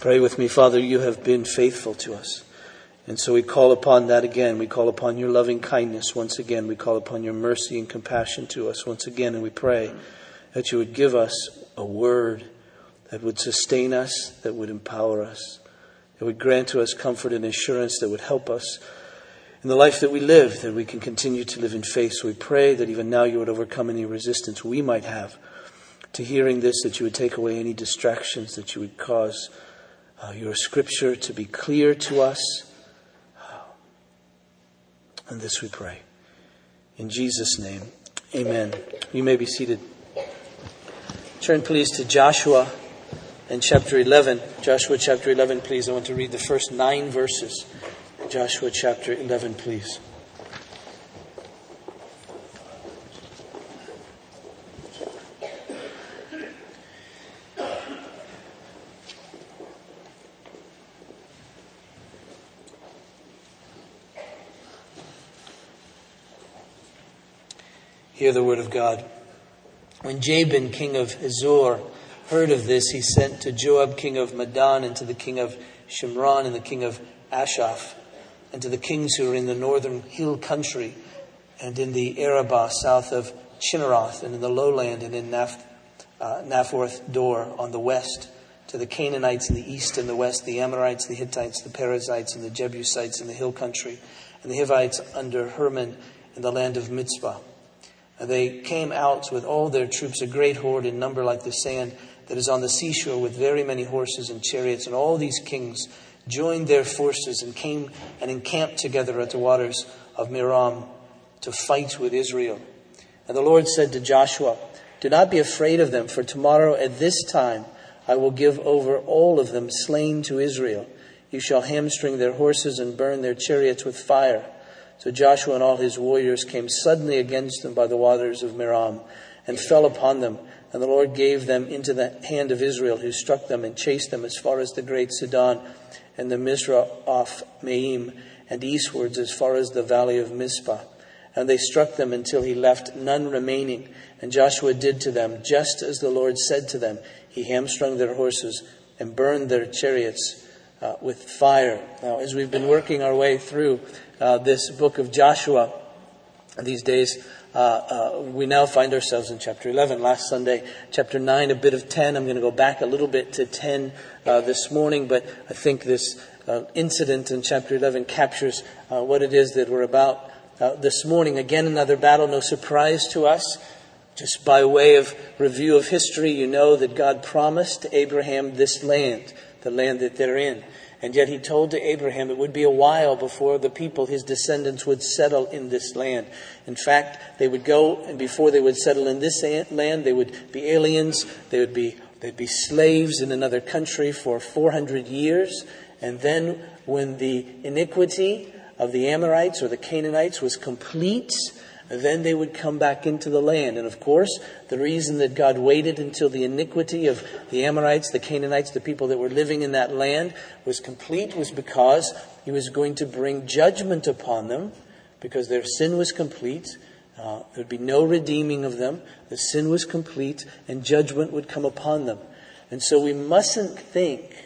Pray with me, Father, you have been faithful to us. And so we call upon that again. We call upon your loving kindness once again. We call upon your mercy and compassion to us once again. And we pray that you would give us a word that would sustain us, that would empower us, that would grant to us comfort and assurance, that would help us in the life that we live, that we can continue to live in faith. So we pray that even now you would overcome any resistance we might have to hearing this, that you would take away any distractions, that you would cause uh, your scripture to be clear to us. And this we pray. In Jesus' name, amen. You may be seated. Turn, please, to Joshua and chapter 11. Joshua chapter 11, please. I want to read the first nine verses. Joshua chapter 11, please. Hear the word of God. When Jabin, king of Hazor, heard of this, he sent to Joab, king of Madon, and to the king of Shimron, and the king of Achshaph, and to the kings who are in the northern hill country, and in the Arabah south of Chinneroth, and in the lowland, and in Naph, uh, Dor on the west, to the Canaanites in the east and the west, the Amorites, the Hittites, the Perizzites, and the Jebusites in the hill country, and the Hivites under Hermon in the land of Mizpah they came out with all their troops, a great horde in number like the sand that is on the seashore, with very many horses and chariots. And all these kings joined their forces and came and encamped together at the waters of Merom to fight with Israel. And the Lord said to Joshua, Do not be afraid of them, for tomorrow at this time I will give over all of them slain to Israel. You shall hamstring their horses and burn their chariots with fire. So Joshua and all his warriors came suddenly against them by the waters of Merom and fell upon them. And the Lord gave them into the hand of Israel, who struck them and chased them as far as the great Sidon and the Misrephoth Maim, and eastwards as far as the valley of Mizpah. And they struck them until he left none remaining. And Joshua did to them just as the Lord said to them. He hamstrung their horses and burned their chariots uh, with fire. Now, as we've been working our way through uh, this book of Joshua these days. Uh, uh, we now find ourselves in chapter 11. Last Sunday, chapter 9, a bit of 10. I'm going to go back a little bit to 10 uh, this morning, but I think this uh, incident in chapter 11 captures what it is that we're about this morning. Again, another battle, no surprise to us. Just by way of review of history, you know that God promised Abraham this land, the land that they're in. And yet he told to Abraham it would be a while before the people, his descendants, would settle in this land. In fact, they would go, and before they would settle in this land, they would be aliens, they would be, they'd be slaves in another country for 400 years. And then when the iniquity of the Amorites or the Canaanites was complete, then they would come back into the land. And of course, the reason that God waited until the iniquity of the Amorites, the Canaanites, the people that were living in that land was complete was because he was going to bring judgment upon them because their sin was complete. Uh, there would be no redeeming of them. The sin was complete and judgment would come upon them. And so we mustn't think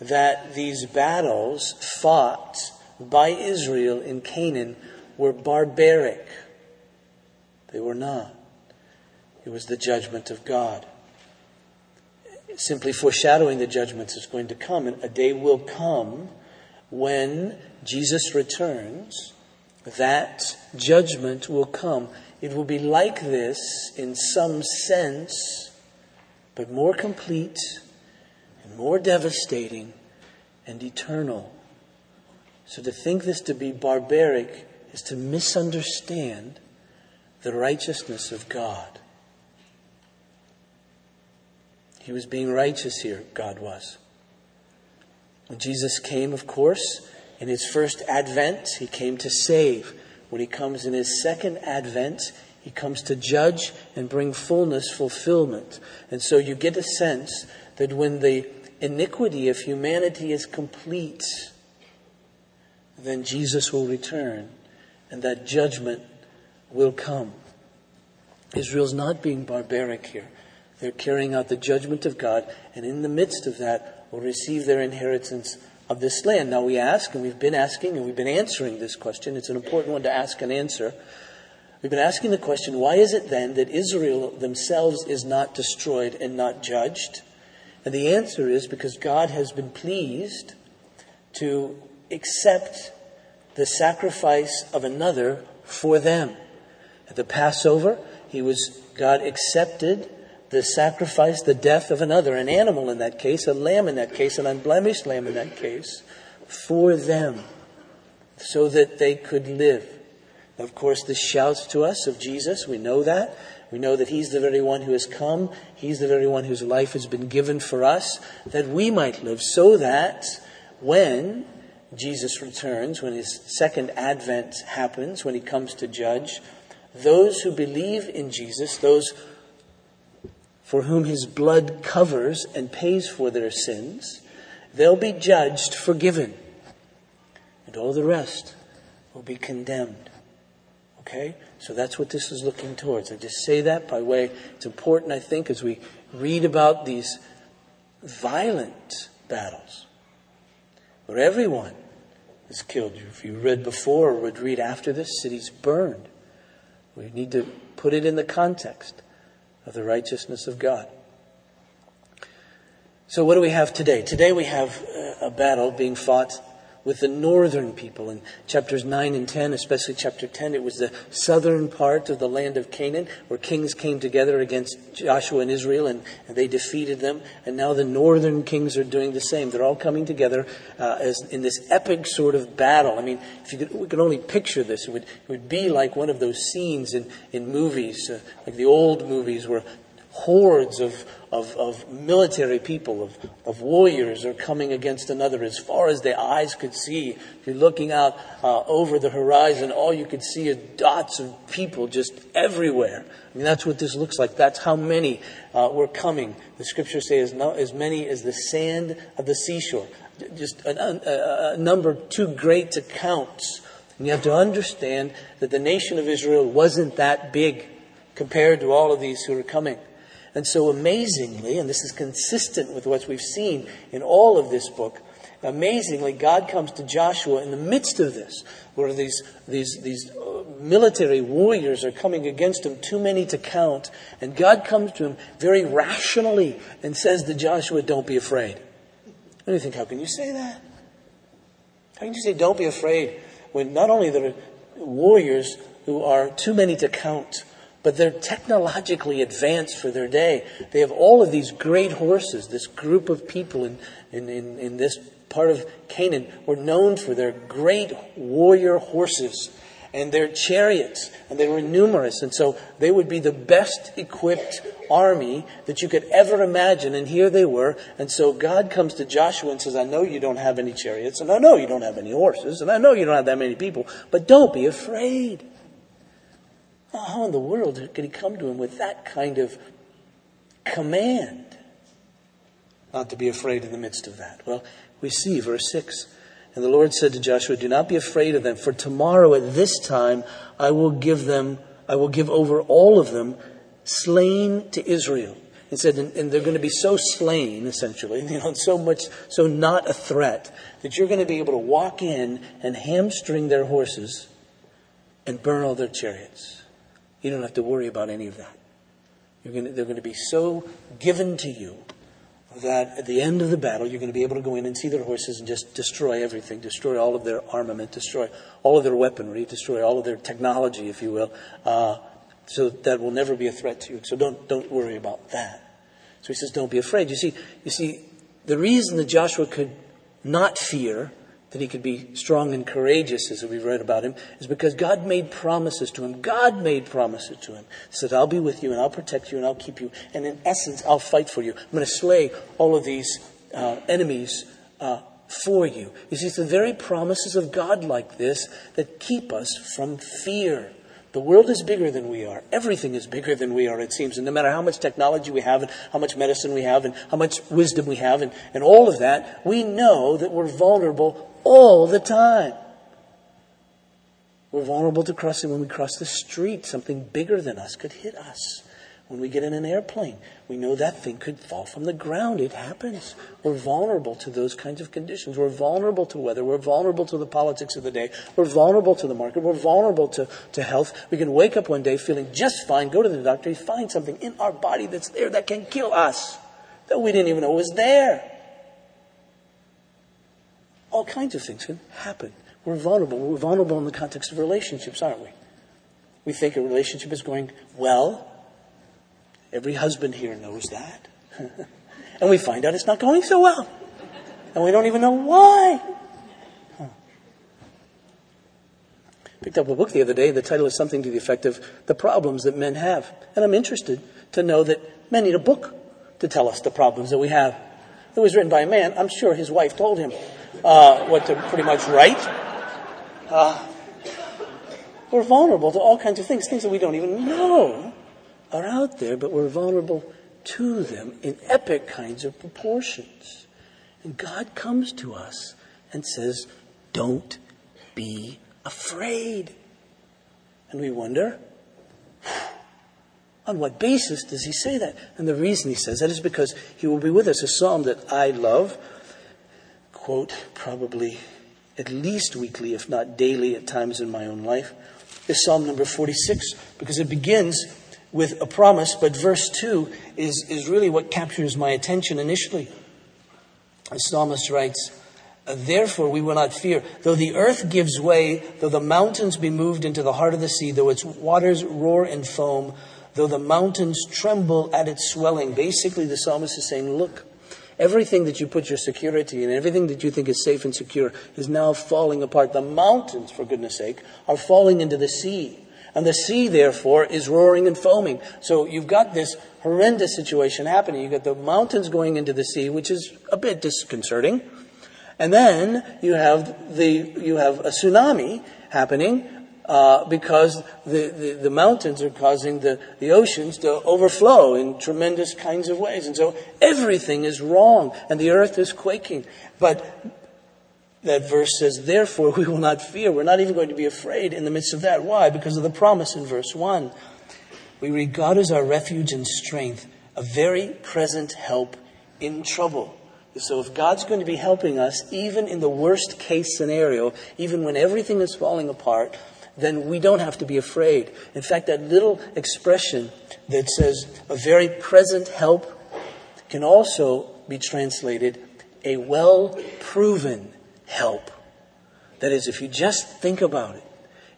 that these battles fought by Israel in Canaan were barbaric. They were not. It was the judgment of God. Simply foreshadowing the judgments is going to come, and a day will come when Jesus returns. That judgment will come. It will be like this in some sense, but more complete and more devastating and eternal. So to think this to be barbaric is to misunderstand the righteousness of God. He was being righteous here, God was. When Jesus came, of course, in his first advent, he came to save. When he comes in his second advent, he comes to judge and bring fullness, fulfillment. And so you get a sense that when the iniquity of humanity is complete, then Jesus will return and that judgment will come. Israel's not being barbaric here. They're carrying out the judgment of God, and in the midst of that, will receive their inheritance of this land. Now we ask, and we've been asking, and we've been answering this question. It's an important one to ask and answer. We've been asking the question why is it then that Israel themselves is not destroyed and not judged? And the answer is because God has been pleased to accept the sacrifice of another for them. At the Passover, he was God accepted the sacrifice, the death of another, an animal in that case, a lamb in that case, an unblemished lamb in that case, for them, so that they could live. Of course, this shouts to us of Jesus. We know that. We know that He's the very one who has come. He's the very one whose life has been given for us, that we might live, so that when Jesus returns, when His second advent happens, when He comes to judge, those who believe in Jesus, those for whom His blood covers and pays for their sins, they'll be judged forgiven. And all the rest will be condemned. Okay? So that's what this is looking towards. I just say that by way, it's important, I think, as we read about these violent battles where everyone is killed. If you read before or would read after this, cities burned. We need to put it in the context of the righteousness of God. So, what do we have today? Today we have uh, a battle being fought with the northern people. In chapters 9 and 10, especially chapter 10, it was the southern part of the land of Canaan where kings came together against Joshua and Israel and, and they defeated them. And now the northern kings are doing the same. They're all coming together uh, as in this epic sort of battle. I mean, if you could, we could only picture this, it would, it would be like one of those scenes in, in movies, uh, like the old movies where hordes of, of, of, military people, of, of warriors are coming against another as far as the eyes could see. If you're looking out uh, over the horizon, all you could see is dots of people just everywhere. I mean, that's what this looks like. That's how many uh, were coming. The scriptures say as, no, as many as the sand of the seashore. Just a, a, a number too great to count. And you have to understand that the nation of Israel wasn't that big compared to all of these who are coming. And so amazingly, and this is consistent with what we've seen in all of this book, amazingly, God comes to Joshua in the midst of this, where these, these, these uh, military warriors are coming against him, too many to count, and God comes to him very rationally and says to Joshua, Don't be afraid. And you think, How can you say that? How can you say, Don't be afraid, when not only there are warriors who are too many to count, but they're technologically advanced for their day. They have all of these great horses. This group of people in, in, in, in this part of Canaan were known for their great warrior horses and their chariots, and they were numerous, and so they would be the best equipped army that you could ever imagine, and here they were. And so God comes to Joshua and says, I know you don't have any chariots, and I know you don't have any horses, and I know you don't have that many people, but don't be afraid. How in the world could he come to him with that kind of command? Not to be afraid in the midst of that. Well, we see verse 6. And the Lord said to Joshua, Do not be afraid of them, for tomorrow at this time I will give them, I will give over all of them slain to Israel. He said, and, and they're going to be so slain, essentially, you know, so much, so not a threat, that you're going to be able to walk in and hamstring their horses and burn all their chariots. You don't have to worry about any of that. Gonna, they're going to be so given to you that at the end of the battle, you're going to be able to go in and see their horses and just destroy everything, destroy all of their armament, destroy all of their weaponry, destroy all of their technology, if you will. Uh, so that will never be a threat to you. So don't don't worry about that. So he says, don't be afraid. You see, you see, the reason that Joshua could not fear that he could be strong and courageous, as we've read about him, is because God made promises to him. God made promises to him. He said, I'll be with you and I'll protect you and I'll keep you. And in essence, I'll fight for you. I'm going to slay all of these uh, enemies uh, for you. You see, it's the very promises of God like this that keep us from fear. The world is bigger than we are. Everything is bigger than we are, it seems. And no matter how much technology we have, and how much medicine we have, and how much wisdom we have, and, and all of that, we know that we're vulnerable all the time. We're vulnerable to crossing when we cross the street. Something bigger than us could hit us. When we get in an airplane, we know that thing could fall from the ground. It happens. We're vulnerable to those kinds of conditions. We're vulnerable to weather. We're vulnerable to the politics of the day. We're vulnerable to the market. We're vulnerable to, to health. We can wake up one day feeling just fine, go to the doctor, find something in our body that's there that can kill us that we didn't even know was there. All kinds of things can happen. We're vulnerable. We're vulnerable in the context of relationships, aren't we? We think a relationship is going well. Every husband here knows that. and we find out it's not going so well. And we don't even know why. Huh. Picked up a book the other day. The title is something to the effect of The Problems That Men Have. And I'm interested to know that men need a book to tell us the problems that we have. It was written by a man. I'm sure his wife told him uh, what to pretty much write. Uh, we're vulnerable to all kinds of things, things that we don't even know are out there, but we're vulnerable to them in epic kinds of proportions. And God comes to us and says, Don't be afraid. And we wonder, on what basis does he say that? And the reason he says that is because he will be with us. A psalm that I love, quote, probably at least weekly, if not daily, at times in my own life, is Psalm number 46, because it begins with a promise, but verse 2 is, is really what captures my attention initially. The psalmist writes, Therefore we will not fear. Though the earth gives way, though the mountains be moved into the heart of the sea, though its waters roar and foam, though the mountains tremble at its swelling. Basically, the psalmist is saying, look, everything that you put your security in, everything that you think is safe and secure, is now falling apart. The mountains, for goodness sake, are falling into the sea. And the sea, therefore, is roaring and foaming. So you've got this horrendous situation happening. You've got the mountains going into the sea, which is a bit disconcerting. And then you have the, you have a tsunami happening uh, because the, the, the, mountains are causing the, the oceans to overflow in tremendous kinds of ways. And so everything is wrong and the earth is quaking. But that verse says, therefore we will not fear. We're not even going to be afraid in the midst of that. Why? Because of the promise in verse 1. We read, God is our refuge and strength, a very present help in trouble. So if God's going to be helping us, even in the worst case scenario, even when everything is falling apart, then we don't have to be afraid. In fact, that little expression that says a very present help can also be translated a well proven help. That is, if you just think about it,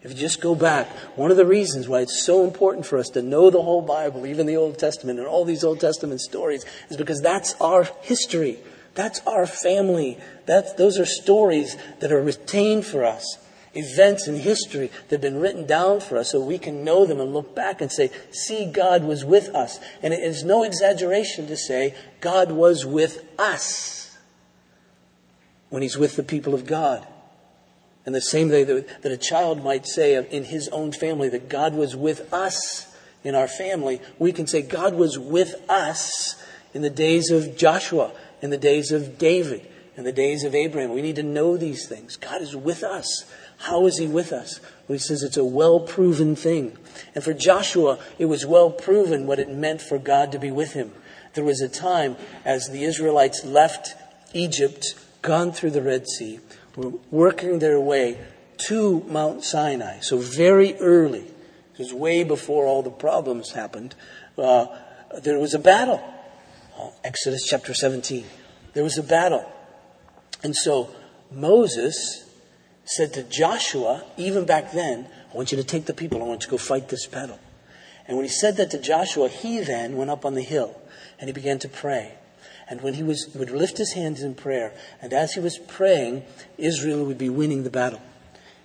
if you just go back, one of the reasons why it's so important for us to know the whole Bible, even the Old Testament and all these Old Testament stories, is because that's our history. That's our family. That's, those are stories that are retained for us events in history that have been written down for us so we can know them and look back and say, see, God was with us. And it is no exaggeration to say God was with us when he's with the people of God. And the same way that, that a child might say in his own family that God was with us in our family, we can say God was with us in the days of Joshua, in the days of David, in the days of Abraham. We need to know these things. God is with us. How is he with us? Well, he says it's a well proven thing. And for Joshua, it was well proven what it meant for God to be with him. There was a time as the Israelites left Egypt, gone through the Red Sea, were working their way to Mount Sinai. So very early, it was way before all the problems happened, uh, there was a battle. Oh, Exodus chapter 17. There was a battle. And so Moses said to Joshua, even back then, I want you to take the people, I want you to go fight this battle. And when he said that to Joshua, he then went up on the hill and he began to pray. And when he was, would lift his hands in prayer, and as he was praying, Israel would be winning the battle.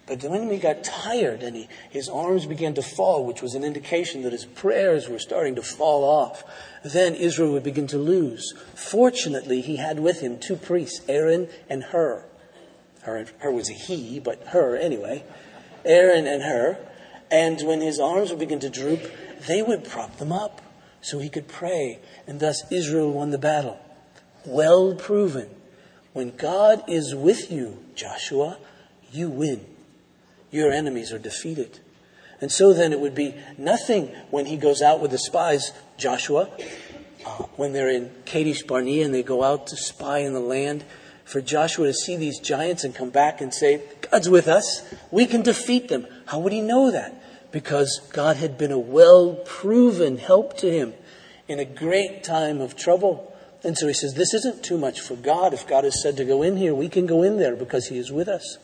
But when he got tired and he, his arms began to fall, which was an indication that his prayers were starting to fall off, then Israel would begin to lose. Fortunately, he had with him two priests, Aaron and Hur. Hur, her was a he, but her anyway. Aaron and Hur. And when his arms would begin to droop, they would prop them up so he could pray. And thus Israel won the battle. Well proven. When God is with you, Joshua, you win. Your enemies are defeated. And so then it would be nothing when he goes out with the spies, Joshua, uh, when they're in Kadesh Barnea and they go out to spy in the land, for Joshua to see these giants and come back and say, God's with us. We can defeat them. How would he know that? Because God had been a well proven help to him in a great time of trouble. And so he says, This isn't too much for God. If God has said to go in here, we can go in there because he is with us.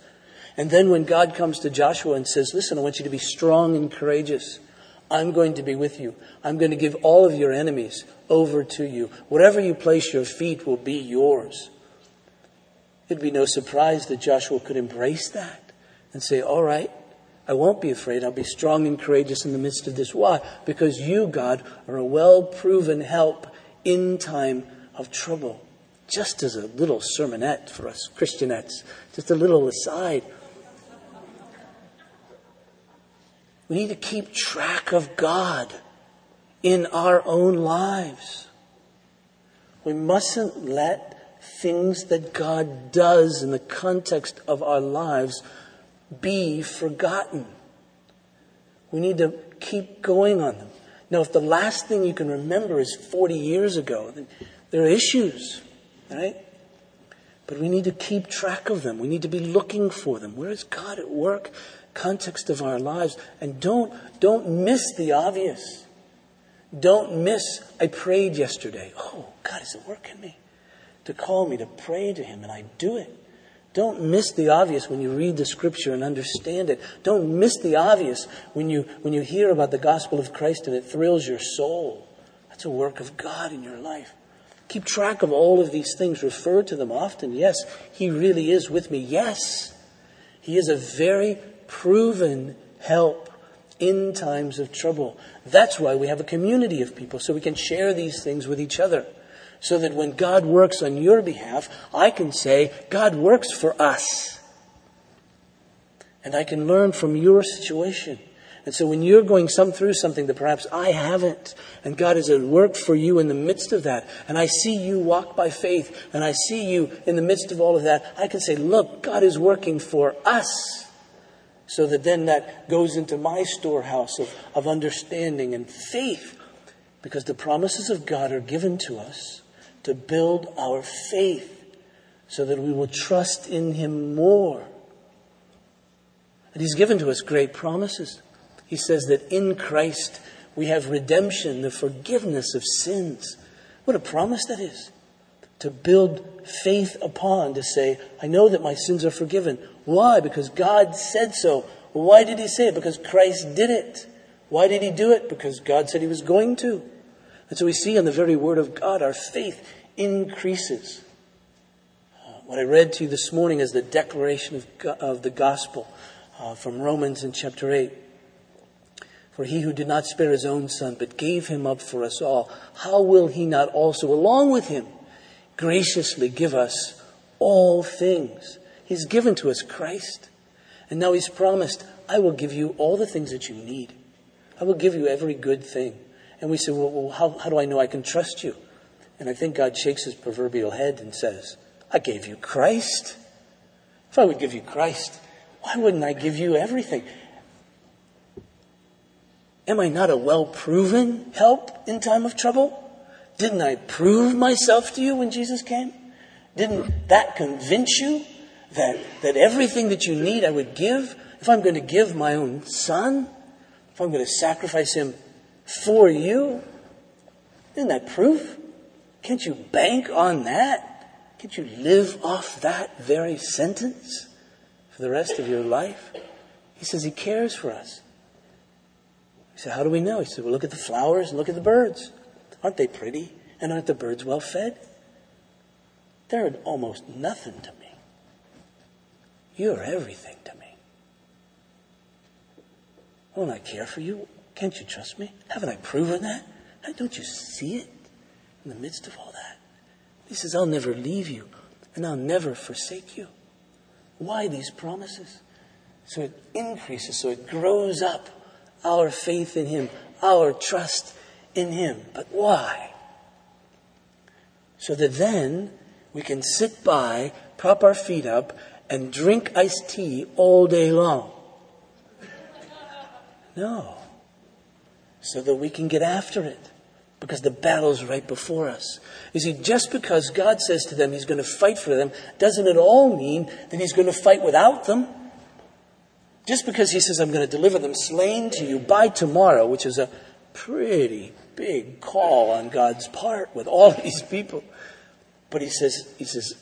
And then when God comes to Joshua and says, Listen, I want you to be strong and courageous. I'm going to be with you. I'm going to give all of your enemies over to you. Whatever you place your feet will be yours. It'd be no surprise that Joshua could embrace that and say, All right, I won't be afraid. I'll be strong and courageous in the midst of this. Why? Because you, God, are a well proven help in time of trouble. Just as a little sermonette for us Christianettes, just a little aside. We need to keep track of God in our own lives. We mustn't let things that God does in the context of our lives be forgotten. We need to keep going on them. Now, if the last thing you can remember is 40 years ago, then there are issues, right? But we need to keep track of them. We need to be looking for them. Where is God at work? Context of our lives. And don't, don't miss the obvious. Don't miss, I prayed yesterday. Oh, God is at work in me. To call me to pray to Him, and I do it. Don't miss the obvious when you read the scripture and understand it. Don't miss the obvious when you, when you hear about the gospel of Christ and it thrills your soul. That's a work of God in your life. Keep track of all of these things. Refer to them often. Yes, He really is with me. Yes, He is a very proven help in times of trouble. That's why we have a community of people, so we can share these things with each other. So that when God works on your behalf, I can say, God works for us. And I can learn from your situation. And so when you're going some through something that perhaps I haven't, and God is at work for you in the midst of that, and I see you walk by faith, and I see you in the midst of all of that, I can say, look, God is working for us. So that then that goes into my storehouse of, of understanding and faith, because the promises of God are given to us to build our faith so that we will trust in Him more. And He's given to us great promises. He says that in Christ we have redemption, the forgiveness of sins. What a promise that is. To build faith upon, to say, I know that my sins are forgiven. Why? Because God said so. Why did He say it? Because Christ did it. Why did He do it? Because God said He was going to. And so we see in the very Word of God, our faith increases. Uh, what I read to you this morning is the declaration of, of the gospel uh, from Romans in chapter 8. For he who did not spare his own son, but gave him up for us all, how will he not also, along with him, graciously give us all things? He's given to us Christ. And now he's promised, I will give you all the things that you need. I will give you every good thing. And we say, well, well how, how do I know I can trust you? And I think God shakes his proverbial head and says, I gave you Christ. If I would give you Christ, why wouldn't I give you everything? Am I not a well proven help in time of trouble? Didn't I prove myself to you when Jesus came? Didn't that convince you that, that everything that you need I would give? If I'm going to give my own son, if I'm going to sacrifice him for you, isn't that proof? Can't you bank on that? Can't you live off that very sentence for the rest of your life? He says he cares for us. He said, How do we know? He said, Well, look at the flowers and look at the birds. Aren't they pretty? And aren't the birds well fed? They're almost nothing to me. You're everything to me. Won't I care for you? Can't you trust me? Haven't I proven that? Don't you see it in the midst of all that? He says, I'll never leave you and I'll never forsake you. Why these promises? So it increases, so it grows up our faith in Him, our trust in Him. But why? So that then we can sit by, prop our feet up, and drink iced tea all day long. No. So that we can get after it. Because the battle's right before us. You see, just because God says to them he's going to fight for them, doesn't at all mean that he's going to fight without them. Just because he says, I'm going to deliver them slain to you by tomorrow, which is a pretty big call on God's part with all these people. But he says, he says,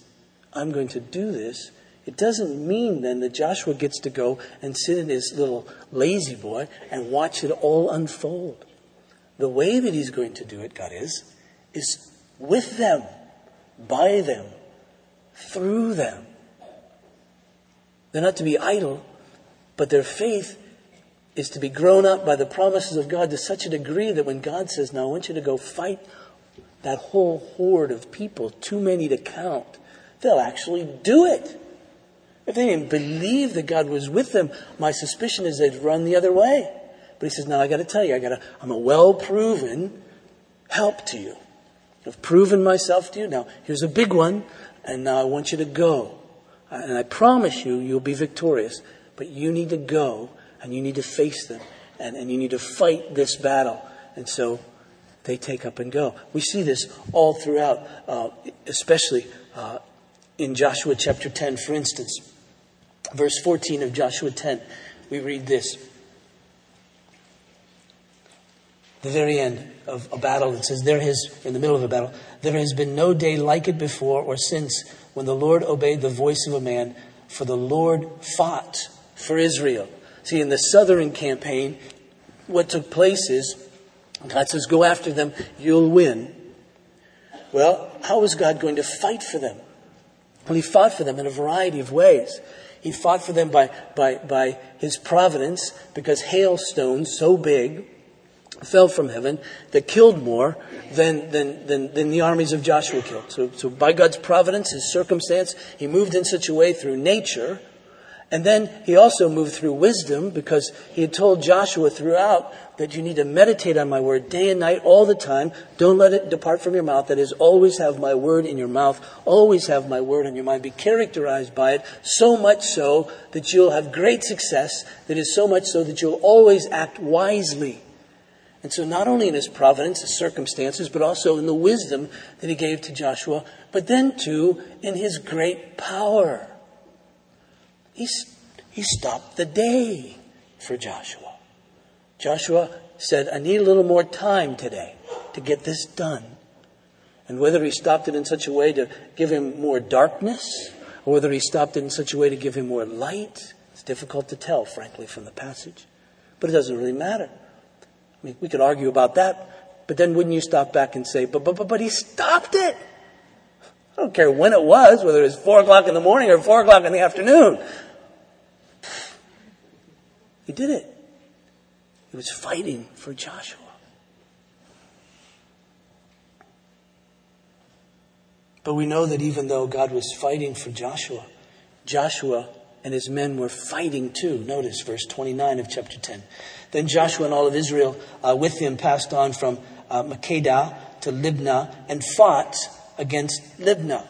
I'm going to do this. It doesn't mean then that Joshua gets to go and sit in his little La-Z-Boy and watch it all unfold. The way that he's going to do it, God is, is with them, by them, through them. They're not to be idle, but their faith is to be grown up by the promises of God to such a degree that when God says, Now I want you to go fight that whole horde of people, too many to count, they'll actually do it. If they didn't believe that God was with them, my suspicion is they'd run the other way. But he says, Now I got to tell you, I got to, I'm a well proven help to you. I've proven myself to you. Now, here's a big one, and now I want you to go. And I promise you, you'll be victorious. But you need to go and you need to face them and, and you need to fight this battle. And so they take up and go. We see this all throughout, uh, especially uh, in Joshua chapter 10, for instance. Verse 14 of Joshua 10, we read this. The very end of a battle, it says, There has, in the middle of a battle, there has been no day like it before or since when the Lord obeyed the voice of a man, for the Lord fought for Israel. See, in the southern campaign, what took place is God says, Go after them, you'll win. Well, how was God going to fight for them? Well, He fought for them in a variety of ways. He fought for them by, by, by His providence because hailstones so big fell from heaven that killed more than, than, than, than, the armies of Joshua killed. So, so by God's providence, His circumstance, He moved in such a way through nature and then he also moved through wisdom because he had told Joshua throughout that you need to meditate on my word day and night all the time. Don't let it depart from your mouth. That is, always have my word in your mouth. Always have my word in your mind. Be characterized by it so much so that you'll have great success. That is so much so that you'll always act wisely. And so not only in his providence, his circumstances, but also in the wisdom that he gave to Joshua, but then too in his great power. He, he stopped the day for Joshua. Joshua said, I need a little more time today to get this done. And whether he stopped it in such a way to give him more darkness, or whether he stopped it in such a way to give him more light, it's difficult to tell, frankly, from the passage. But it doesn't really matter. I mean, we could argue about that, but then wouldn't you stop back and say, but, but, but, but he stopped it? I don't care when it was, whether it was four o'clock in the morning or four o'clock in the afternoon. He did it. He was fighting for Joshua. But we know that even though God was fighting for Joshua, Joshua and his men were fighting too. Notice verse 29 of chapter 10. Then Joshua and all of Israel uh, with him passed on from uh, Makkedah to Libnah and fought against Libnah.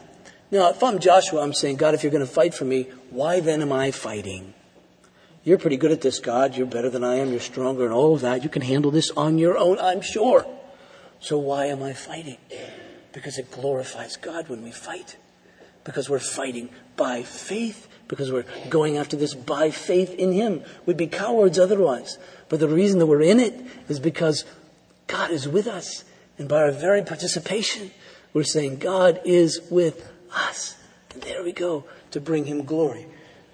Now, if I'm Joshua, I'm saying, God, if you're going to fight for me, why then am I fighting? You're pretty good at this, God. You're better than I am. You're stronger and all of that. You can handle this on your own, I'm sure. So why am I fighting? Because it glorifies God when we fight. Because we're fighting by faith. Because we're going after this by faith in Him. We'd be cowards otherwise. But the reason that we're in it is because God is with us. And by our very participation, we're saying God is with us. And there we go to bring Him glory.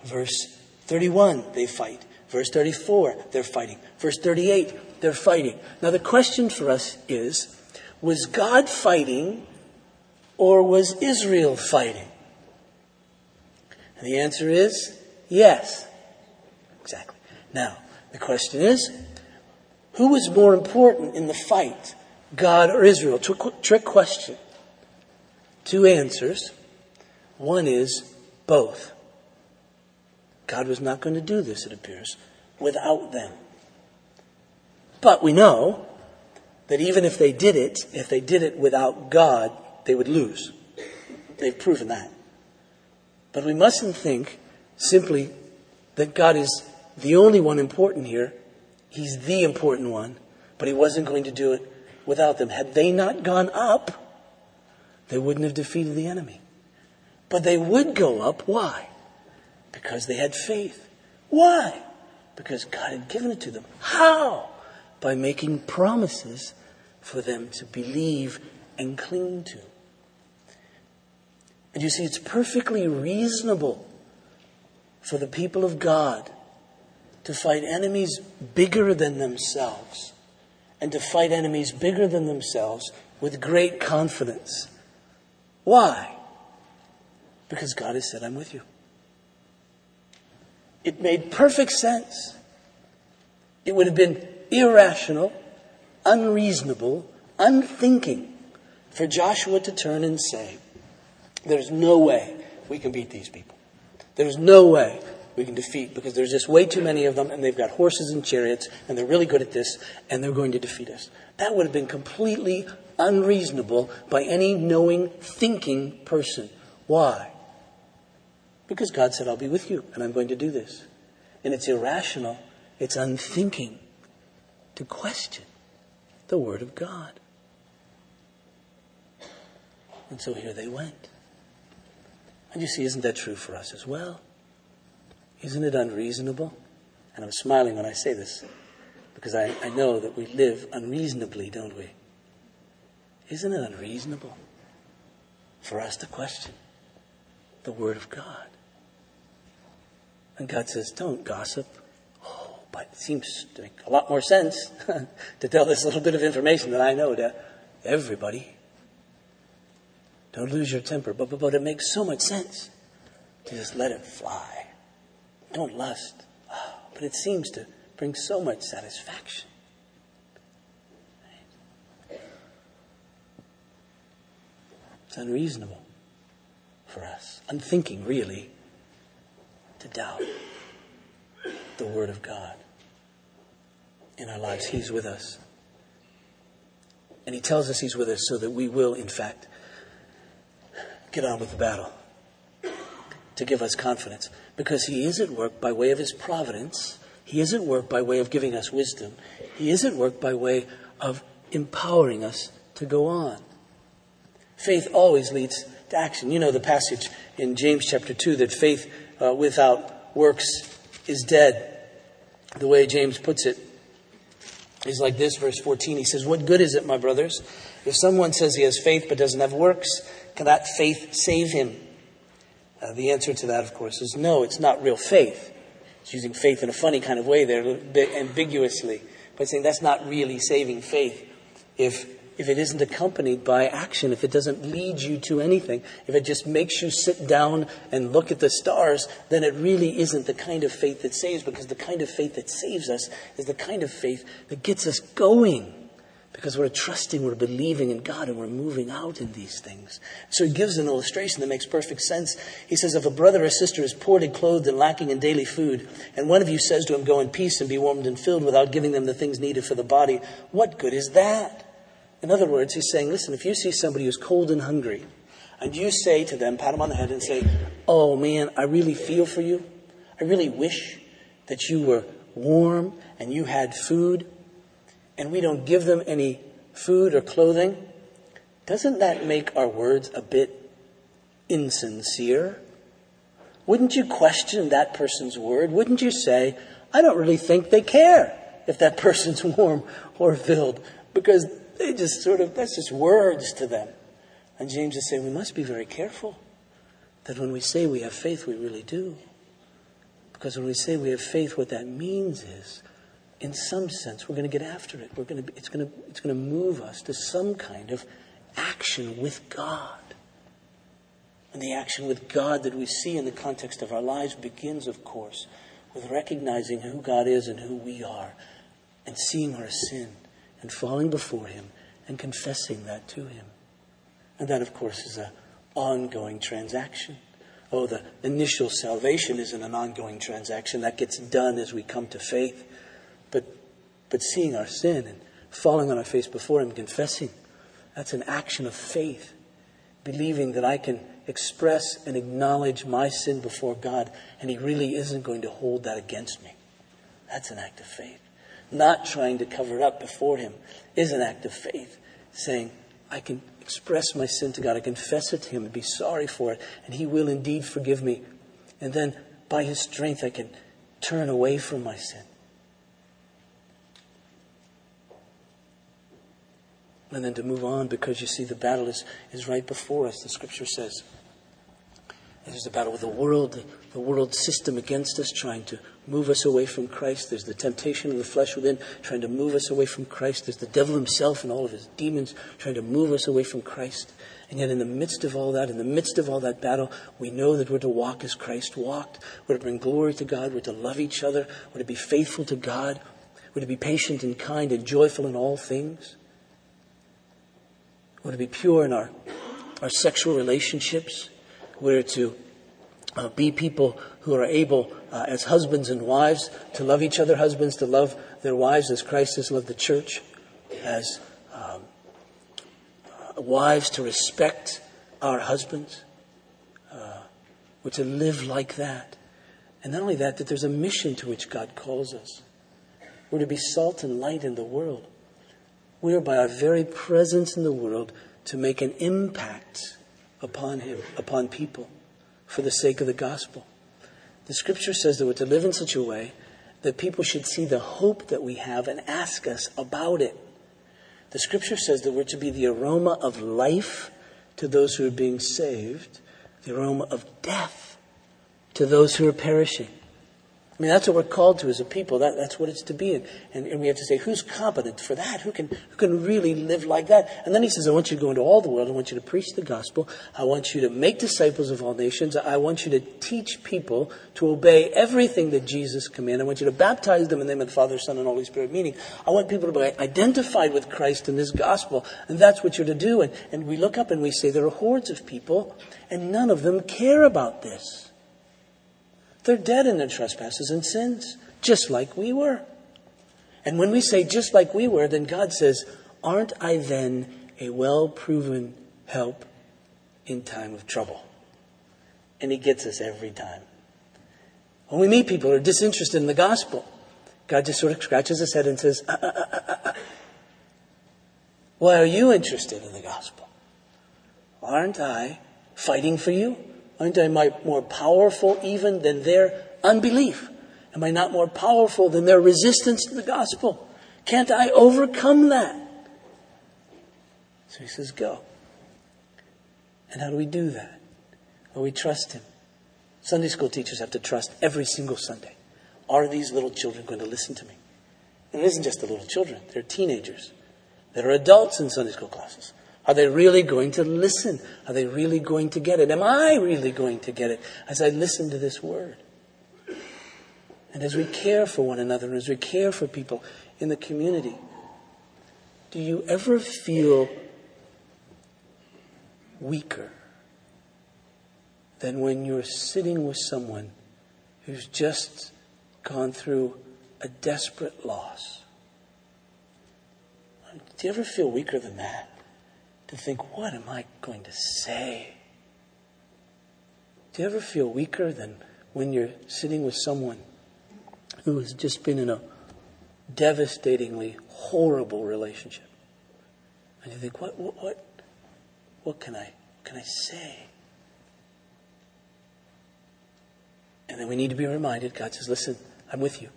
Verse 31, they fight. Verse 34, they're fighting. Verse 38, they're fighting. Now, the question for us is was God fighting or was Israel fighting? And the answer is yes. Exactly. Now, the question is who was more important in the fight, God or Israel? Trick question. Two answers. One is both. God was not going to do this, it appears, without them. But we know that even if they did it, if they did it without God, they would lose. They've proven that. But we mustn't think simply that God is the only one important here He's the important one, but he wasn't going to do it without them. Had they not gone up, they wouldn't have defeated the enemy. But they would go up. Why? Because they had faith. Why? Because God had given it to them. How? By making promises for them to believe and cling to. And you see, it's perfectly reasonable for the people of God to fight enemies bigger than themselves and to fight enemies bigger than themselves with great confidence. Why? Because God has said, I'm with you. It made perfect sense. It would have been irrational, unreasonable, unthinking for Joshua to turn and say, There's no way we can beat these people. There's no way we can defeat because there's just way too many of them and they've got horses and chariots and they're really good at this and they're going to defeat us. That would have been completely unreasonable by any knowing, thinking person. Why? Because God said, I'll be with you and I'm going to do this. And it's irrational, it's unthinking to question the Word of God. And so here they went. And you see, isn't that true for us as well? Isn't it unreasonable? And I'm smiling when I say this because I, I know that we live unreasonably, don't we? Isn't it unreasonable for us to question the Word of God? And God says, don't gossip. Oh, but it seems to make a lot more sense to tell this little bit of information that I know to everybody. Don't lose your temper. But, but, but it makes so much sense to just let it fly. Don't lust. Oh, but it seems to bring so much satisfaction. It's unreasonable for us, unthinking, really, to doubt the Word of God in our lives. He's with us. And He tells us He's with us so that we will, in fact, get on with the battle to give us confidence because He is at work by way of His providence. He is at work by way of giving us wisdom. He is at work by way of empowering us to go on. Faith always leads to action. You know the passage in James chapter 2 that faith uh, without works is dead. The way James puts it is like this, verse 14. He says, What good is it, my brothers, if someone says he has faith but doesn't have works? Can that faith save him? Uh, the answer to that, of course, is no, it's not real faith. It's using faith in a funny kind of way there, ambiguously, but saying that's not really saving faith if, if it isn't accompanied by action, if it doesn't lead you to anything, if it just makes you sit down and look at the stars, then it really isn't the kind of faith that saves, because the kind of faith that saves us is the kind of faith that gets us going because we're trusting, we're believing in God, and we're moving out in these things. So he gives an illustration that makes perfect sense. He says, If a brother or sister is poorly clothed and lacking in daily food, and one of you says to him, Go in peace and be warmed and filled without giving them the things needed for the body, what good is that? In other words, he's saying, Listen, if you see somebody who's cold and hungry, and you say to them, pat them on the head and say, Oh man, I really feel for you. I really wish that you were warm and you had food and we don't give them any food or clothing, doesn't that make our words a bit insincere? Wouldn't you question that person's word? Wouldn't you say, I don't really think they care if that person's warm or filled because they just sort of, that's just words to them. And James is saying we must be very careful that when we say we have faith, we really do. Because when we say we have faith, what that means is in some sense, we're going to get after it. We're going to, it's, going to, it's going to move us to some kind of action with God. And the action with God that we see in the context of our lives begins, of course, with recognizing who God is and who we are, and seeing our sin, and falling before Him, and confessing that to Him. And that, of course, is an ongoing transaction. Oh, the initial salvation isn't an ongoing transaction. That gets done as we come to faith. But, but seeing our sin and falling on our face before Him, confessing, that's an action of faith. Believing that I can express and acknowledge my sin before God, and He really isn't going to hold that against me. That's an act of faith. Not trying to cover it up before Him, is an act of faith, saying, I can express my sin to God, I confess it to Him and be sorry for it, and He will indeed forgive me. And then by His strength, I can turn away from my sin. And then to move on because you see the battle is, is right before us, the scripture says. There's the battle with the world, the world system against us, trying to move us away from Christ. There's the temptation of the flesh within, trying to move us away from Christ. There's the devil himself and all of his demons trying to move us away from Christ. And yet, in the midst of all that, in the midst of all that battle, we know that we're to walk as Christ walked. We're to bring glory to God. We're to love each other. We're to be faithful to God. We're to be patient and kind and joyful in all things. We're to be pure in our, our sexual relationships. We're to uh, be people who are able, uh, as husbands and wives, to love each other, husbands to love their wives as Christ has loved the church, as um, uh, wives to respect our husbands. Uh, we're to live like that. And not only that, that there's a mission to which God calls us. We're to be salt and light in the world. We are, by our very presence in the world, to make an impact upon Him, upon people, for the sake of the gospel. The scripture says that we're to live in such a way that people should see the hope that we have and ask us about it. The scripture says that we're to be the aroma of life to those who are being saved, the aroma of death to those who are perishing. I mean, that's what we're called to as a people. That, that's what it's to be. And, and, and, we have to say, who's competent for that? Who can, who can really live like that? And then he says, I want you to go into all the world. I want you to preach the gospel. I want you to make disciples of all nations. I want you to teach people to obey everything that Jesus commanded. I want you to baptize them in the name of the Father, Son, and Holy Spirit. Meaning, I want people to be identified with Christ in this gospel. And that's what you're to do. And, and we look up and we say, there are hordes of people, and none of them care about this. They're dead in their trespasses and sins, just like we were. And when we say just like we were, then God says, Aren't I then a well proven help in time of trouble? And He gets us every time. When we meet people who are disinterested in the gospel, God just sort of scratches his head and says, uh, uh, uh, Why are you interested in the gospel? Aren't I fighting for you? Aren't I more powerful even than their unbelief? Am I not more powerful than their resistance to the gospel? Can't I overcome that? So he says, Go. And how do we do that? Well, we trust him. Sunday school teachers have to trust every single Sunday. Are these little children going to listen to me? And it isn't just the little children, they're teenagers. There are adults in Sunday school classes. Are they really going to listen? Are they really going to get it? Am I really going to get it as I listen to this word? And as we care for one another, and as we care for people in the community, do you ever feel weaker than when you're sitting with someone who's just gone through a desperate loss? Do you ever feel weaker than that? To think, what am I going to say? Do you ever feel weaker than when you're sitting with someone who has just been in a devastatingly horrible relationship? And you think, what, what, what, what can I, can I say? And then we need to be reminded, God says, listen, I'm with you.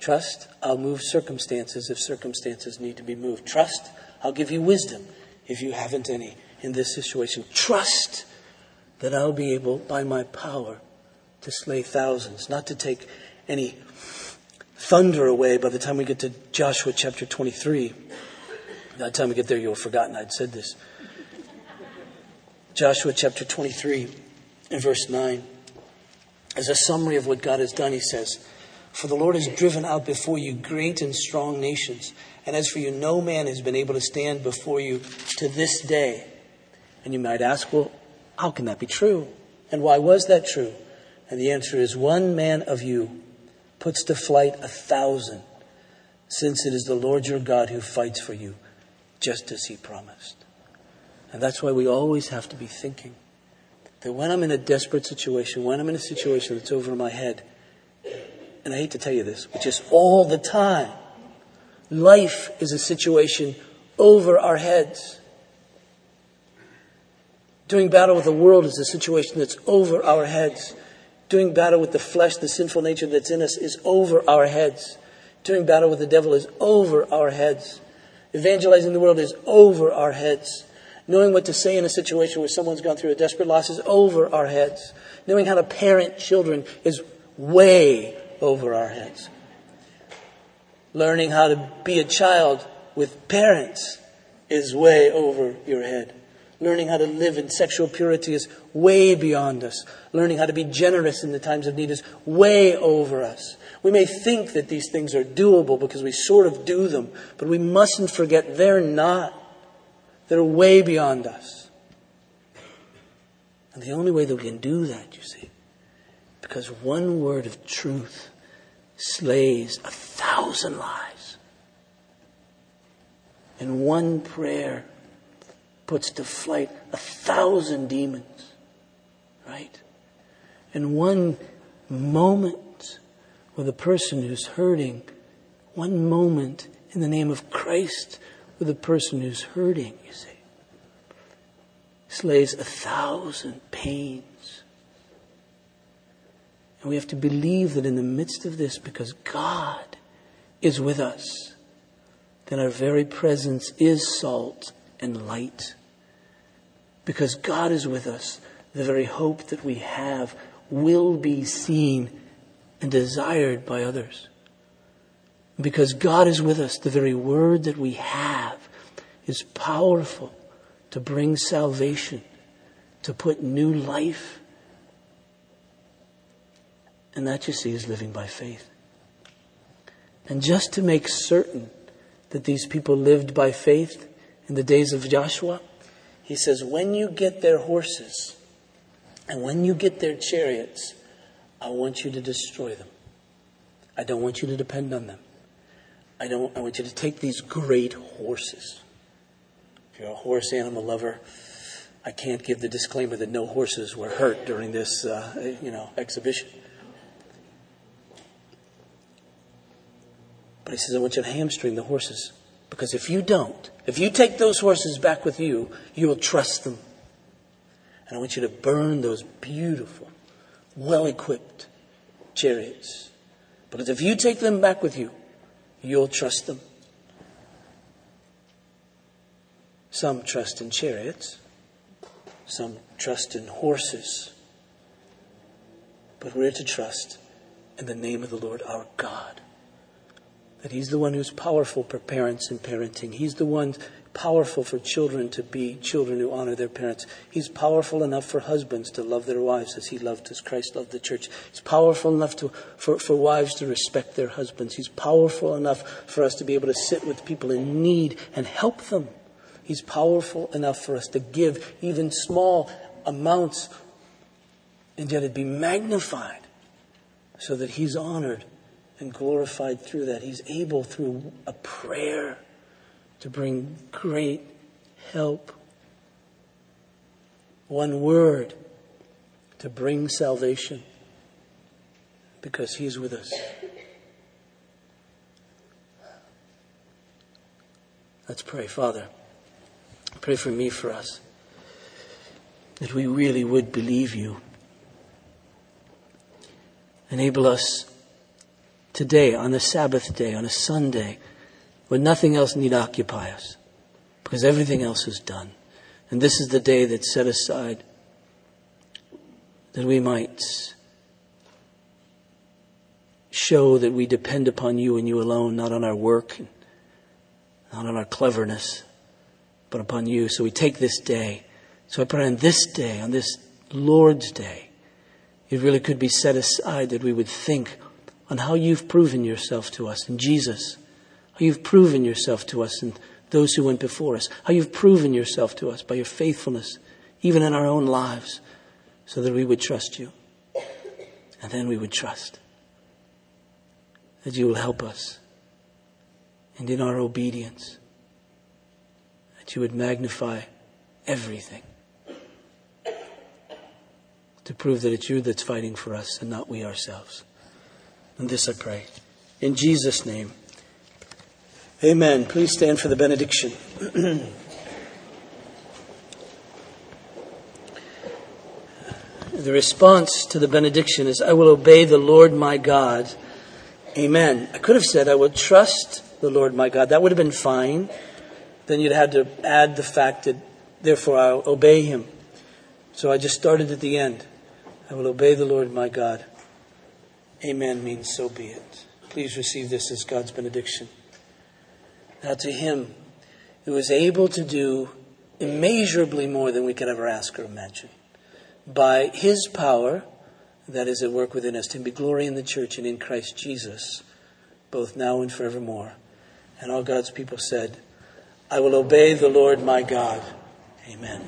Trust, I'll move circumstances if circumstances need to be moved. Trust, I'll give you wisdom if you haven't any in this situation. Trust that I'll be able, by my power, to slay thousands, not to take any thunder away by the time we get to Joshua chapter 23. By the time we get there, you'll have forgotten I'd said this. Joshua chapter 23 and verse 9. As a summary of what God has done, he says, For the Lord has driven out before you great and strong nations and as for you, no man has been able to stand before you to this day. And you might ask, well, how can that be true? And why was that true? And the answer is one man of you puts to flight a thousand, since it is the Lord your God who fights for you, just as he promised. And that's why we always have to be thinking that when I'm in a desperate situation, when I'm in a situation that's over my head, and I hate to tell you this, which is all the time, Life is a situation over our heads. Doing battle with the world is a situation that's over our heads. Doing battle with the flesh, the sinful nature that's in us, is over our heads. Doing battle with the devil is over our heads. Evangelizing the world is over our heads. Knowing what to say in a situation where someone's gone through a desperate loss is over our heads. Knowing how to parent children is way over our heads. Learning how to be a child with parents is way over your head. Learning how to live in sexual purity is way beyond us. Learning how to be generous in the times of need is way over us. We may think that these things are doable because we sort of do them, but we mustn't forget they're not. They're way beyond us. And the only way that we can do that, you see, because one word of truth slays a thousand lies. And one prayer puts to flight a thousand demons. Right? And one moment with a person who's hurting, one moment in the name of Christ with a person who's hurting, you see, slays a thousand pains. And we have to believe that in the midst of this, because God is with us, then our very presence is salt and light. Because God is with us, the very hope that we have will be seen and desired by others. Because God is with us, the very word that we have is powerful to bring salvation, to put new life and that, you see, is living by faith. And just to make certain that these people lived by faith in the days of Joshua, he says, when you get their horses and when you get their chariots, I want you to destroy them. I don't want you to depend on them. I don't. I want you to take these great horses. If you're a horse animal lover, I can't give the disclaimer that no horses were hurt during this, uh, you know, exhibition. But he says, I want you to hamstring the horses. Because if you don't, if you take those horses back with you, you will trust them. And I want you to burn those beautiful, well equipped chariots. Because if you take them back with you, you'll trust them. Some trust in chariots, some trust in horses. But we're to trust in the name of the Lord our God that He's the one who's powerful for parents and parenting. He's the one powerful for children to be children who honor their parents. He's powerful enough for husbands to love their wives as He loved, as Christ loved the church. He's powerful enough to, for, for wives to respect their husbands. He's powerful enough for us to be able to sit with people in need and help them. He's powerful enough for us to give even small amounts and yet it be magnified so that He's honored and glorified through that. He's able, through a prayer, to bring great help. One word to bring salvation because He's with us. Let's pray, Father. Pray for me, for us, that we really would believe you. Enable us today, on a Sabbath day, on a Sunday, when nothing else need occupy us, because everything else is done. And this is the day that's set aside that we might show that we depend upon you and you alone, not on our work, not on our cleverness, but upon you. So we take this day. So I pray on this day, on this Lord's day, it really could be set aside that we would think on how you've proven yourself to us in Jesus, how you've proven yourself to us in those who went before us, how you've proven yourself to us by your faithfulness, even in our own lives, so that we would trust you. And then we would trust that you will help us. And in our obedience, that you would magnify everything to prove that it's you that's fighting for us and not we ourselves. And this I pray. In Jesus' name, Amen. Please stand for the benediction. the response to the benediction is I will obey the Lord my God. Amen. I could have said I will trust the Lord my God. That would have been fine. Then you'd have to add the fact that therefore I'll obey him. So I just started at the end. I will obey the Lord my God. Amen means so be it. Please receive this as God's benediction. Now to him who is able to do immeasurably more than we could ever ask or imagine, by his power that is at work within us, to him be glory in the church and in Christ Jesus, both now and forevermore. And all God's people said, I will obey the Lord my God. Amen.